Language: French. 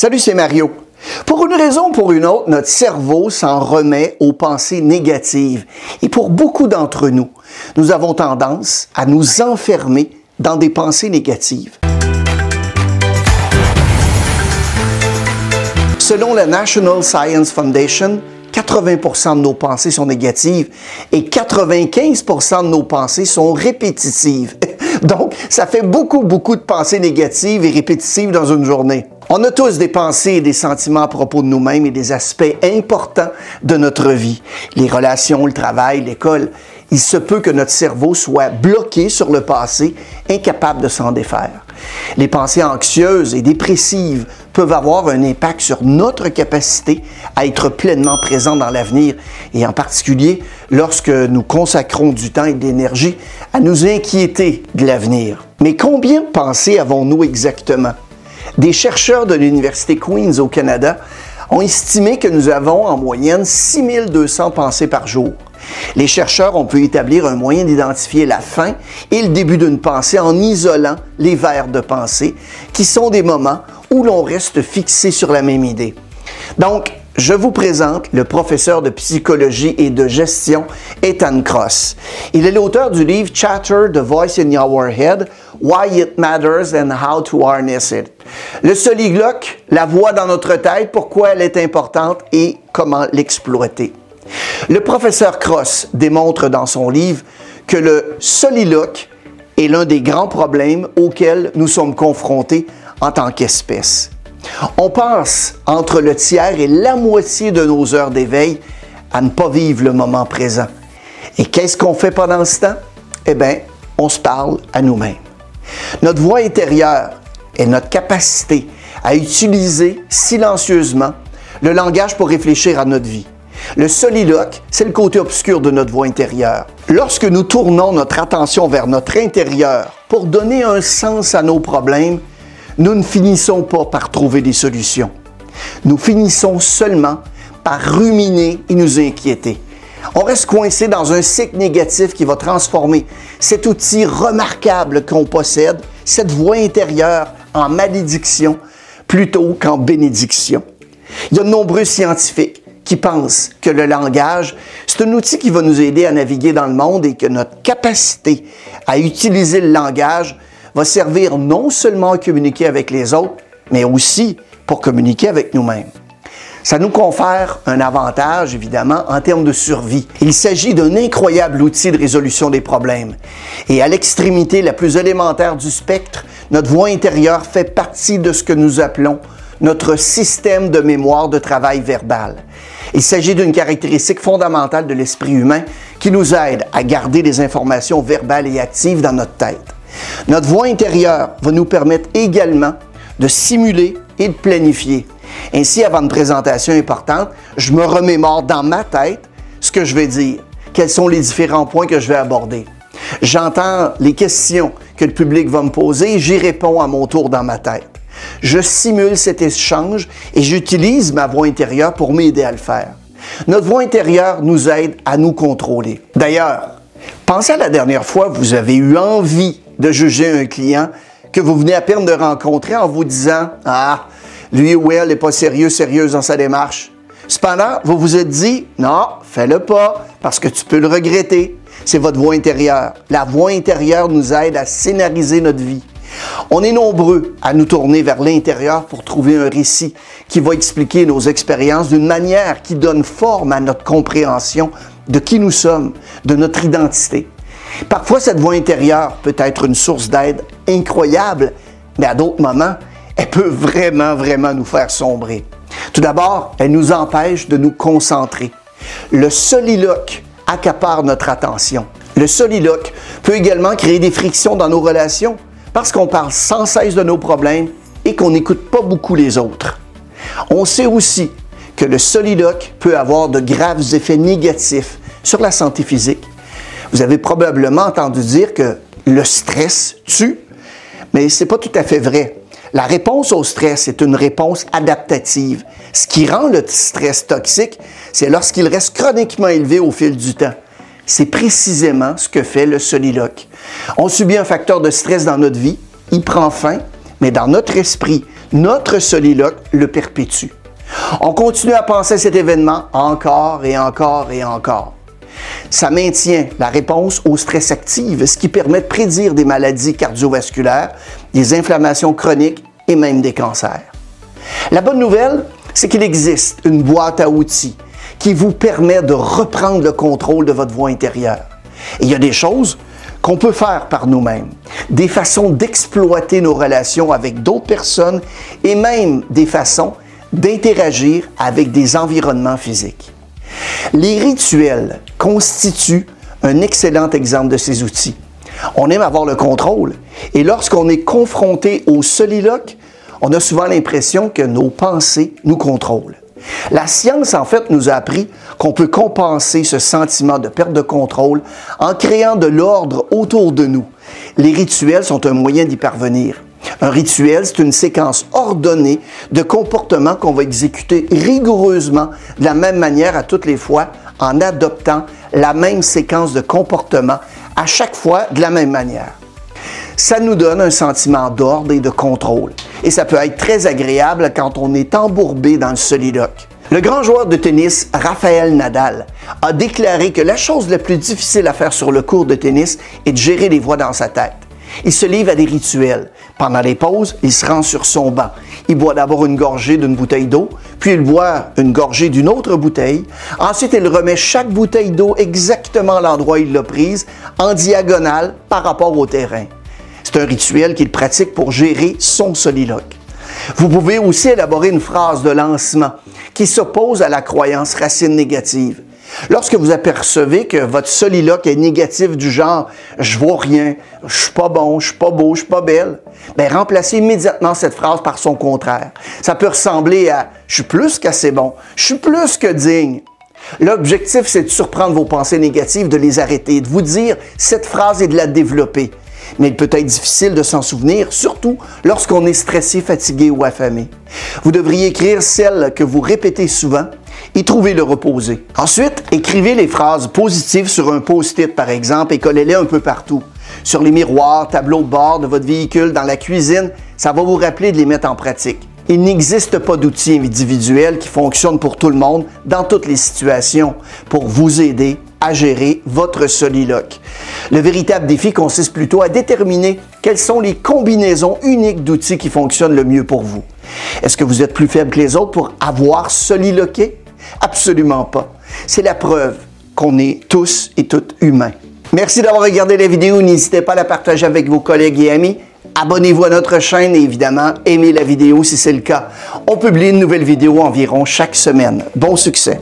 Salut, c'est Mario. Pour une raison ou pour une autre, notre cerveau s'en remet aux pensées négatives. Et pour beaucoup d'entre nous, nous avons tendance à nous enfermer dans des pensées négatives. Selon la National Science Foundation, 80% de nos pensées sont négatives et 95% de nos pensées sont répétitives. Donc, ça fait beaucoup, beaucoup de pensées négatives et répétitives dans une journée. On a tous des pensées et des sentiments à propos de nous-mêmes et des aspects importants de notre vie. Les relations, le travail, l'école. Il se peut que notre cerveau soit bloqué sur le passé, incapable de s'en défaire. Les pensées anxieuses et dépressives peuvent avoir un impact sur notre capacité à être pleinement présent dans l'avenir et en particulier lorsque nous consacrons du temps et de l'énergie à nous inquiéter de l'avenir. Mais combien de pensées avons-nous exactement? Des chercheurs de l'Université Queen's au Canada ont estimé que nous avons en moyenne 6200 pensées par jour. Les chercheurs ont pu établir un moyen d'identifier la fin et le début d'une pensée en isolant les vers de pensée, qui sont des moments où l'on reste fixé sur la même idée. Donc, je vous présente le professeur de psychologie et de gestion Ethan Cross. Il est l'auteur du livre Chatter, The Voice in Your Head, Why It Matters and How to Harness It. Le soliloque, la voix dans notre tête, pourquoi elle est importante et comment l'exploiter. Le professeur Cross démontre dans son livre que le soliloque est l'un des grands problèmes auxquels nous sommes confrontés en tant qu'espèce. On passe entre le tiers et la moitié de nos heures d'éveil à ne pas vivre le moment présent. Et qu'est-ce qu'on fait pendant ce temps? Eh bien, on se parle à nous-mêmes. Notre voix intérieure est notre capacité à utiliser silencieusement le langage pour réfléchir à notre vie. Le soliloque, c'est le côté obscur de notre voix intérieure. Lorsque nous tournons notre attention vers notre intérieur pour donner un sens à nos problèmes, nous ne finissons pas par trouver des solutions. Nous finissons seulement par ruminer et nous inquiéter. On reste coincé dans un cycle négatif qui va transformer cet outil remarquable qu'on possède, cette voix intérieure, en malédiction plutôt qu'en bénédiction. Il y a de nombreux scientifiques qui pensent que le langage, c'est un outil qui va nous aider à naviguer dans le monde et que notre capacité à utiliser le langage va servir non seulement à communiquer avec les autres, mais aussi pour communiquer avec nous-mêmes. Ça nous confère un avantage, évidemment, en termes de survie. Il s'agit d'un incroyable outil de résolution des problèmes. Et à l'extrémité la plus élémentaire du spectre, notre voix intérieure fait partie de ce que nous appelons notre système de mémoire de travail verbal. Il s'agit d'une caractéristique fondamentale de l'esprit humain qui nous aide à garder des informations verbales et actives dans notre tête. Notre voix intérieure va nous permettre également de simuler et de planifier. Ainsi, avant une présentation importante, je me remémore dans ma tête ce que je vais dire, quels sont les différents points que je vais aborder. J'entends les questions que le public va me poser j'y réponds à mon tour dans ma tête. Je simule cet échange et j'utilise ma voix intérieure pour m'aider à le faire. Notre voix intérieure nous aide à nous contrôler. D'ailleurs, pensez à la dernière fois que vous avez eu envie de juger un client que vous venez à peine de rencontrer en vous disant Ah, lui ou elle n'est pas sérieux, sérieuse dans sa démarche. Cependant, vous vous êtes dit Non, fais-le pas parce que tu peux le regretter. C'est votre voix intérieure. La voix intérieure nous aide à scénariser notre vie. On est nombreux à nous tourner vers l'intérieur pour trouver un récit qui va expliquer nos expériences d'une manière qui donne forme à notre compréhension de qui nous sommes, de notre identité. Parfois, cette voix intérieure peut être une source d'aide incroyable, mais à d'autres moments, elle peut vraiment, vraiment nous faire sombrer. Tout d'abord, elle nous empêche de nous concentrer. Le soliloque accapare notre attention. Le soliloque peut également créer des frictions dans nos relations parce qu'on parle sans cesse de nos problèmes et qu'on n'écoute pas beaucoup les autres. On sait aussi que le soliloque peut avoir de graves effets négatifs sur la santé physique. Vous avez probablement entendu dire que le stress tue, mais ce n'est pas tout à fait vrai. La réponse au stress est une réponse adaptative. Ce qui rend le stress toxique, c'est lorsqu'il reste chroniquement élevé au fil du temps. C'est précisément ce que fait le soliloque. On subit un facteur de stress dans notre vie, il prend fin, mais dans notre esprit, notre soliloque le perpétue. On continue à penser à cet événement encore et encore et encore. Ça maintient la réponse au stress active, ce qui permet de prédire des maladies cardiovasculaires, des inflammations chroniques et même des cancers. La bonne nouvelle, c'est qu'il existe une boîte à outils qui vous permet de reprendre le contrôle de votre voix intérieure. Il y a des choses qu'on peut faire par nous-mêmes, des façons d'exploiter nos relations avec d'autres personnes et même des façons d'interagir avec des environnements physiques. Les rituels constituent un excellent exemple de ces outils. On aime avoir le contrôle et lorsqu'on est confronté au soliloque, on a souvent l'impression que nos pensées nous contrôlent. La science, en fait, nous a appris qu'on peut compenser ce sentiment de perte de contrôle en créant de l'ordre autour de nous. Les rituels sont un moyen d'y parvenir. Un rituel, c'est une séquence ordonnée de comportements qu'on va exécuter rigoureusement de la même manière à toutes les fois en adoptant la même séquence de comportements à chaque fois de la même manière. Ça nous donne un sentiment d'ordre et de contrôle. Et ça peut être très agréable quand on est embourbé dans le soliloque. Le grand joueur de tennis, Raphaël Nadal, a déclaré que la chose la plus difficile à faire sur le cours de tennis est de gérer les voix dans sa tête. Il se livre à des rituels. Pendant les pauses, il se rend sur son banc. Il boit d'abord une gorgée d'une bouteille d'eau, puis il boit une gorgée d'une autre bouteille. Ensuite, il remet chaque bouteille d'eau exactement à l'endroit où il l'a prise, en diagonale par rapport au terrain. C'est un rituel qu'il pratique pour gérer son soliloque. Vous pouvez aussi élaborer une phrase de lancement qui s'oppose à la croyance racine négative. Lorsque vous apercevez que votre soliloque est négatif du genre je vois rien, je suis pas bon, je suis pas beau, je suis pas belle, ben remplacez immédiatement cette phrase par son contraire. Ça peut ressembler à je suis plus qu'assez bon, je suis plus que digne. L'objectif, c'est de surprendre vos pensées négatives, de les arrêter, de vous dire cette phrase et de la développer. Mais il peut être difficile de s'en souvenir, surtout lorsqu'on est stressé, fatigué ou affamé. Vous devriez écrire celle que vous répétez souvent et trouver le reposer. Ensuite, écrivez les phrases positives sur un post-it, par exemple, et collez-les un peu partout. Sur les miroirs, tableaux de bord de votre véhicule, dans la cuisine, ça va vous rappeler de les mettre en pratique. Il n'existe pas d'outil individuel qui fonctionne pour tout le monde dans toutes les situations pour vous aider à gérer votre soliloque. Le véritable défi consiste plutôt à déterminer quelles sont les combinaisons uniques d'outils qui fonctionnent le mieux pour vous. Est-ce que vous êtes plus faible que les autres pour avoir soliloqué? Absolument pas. C'est la preuve qu'on est tous et toutes humains. Merci d'avoir regardé la vidéo. N'hésitez pas à la partager avec vos collègues et amis. Abonnez-vous à notre chaîne et évidemment, aimez la vidéo si c'est le cas. On publie une nouvelle vidéo environ chaque semaine. Bon succès!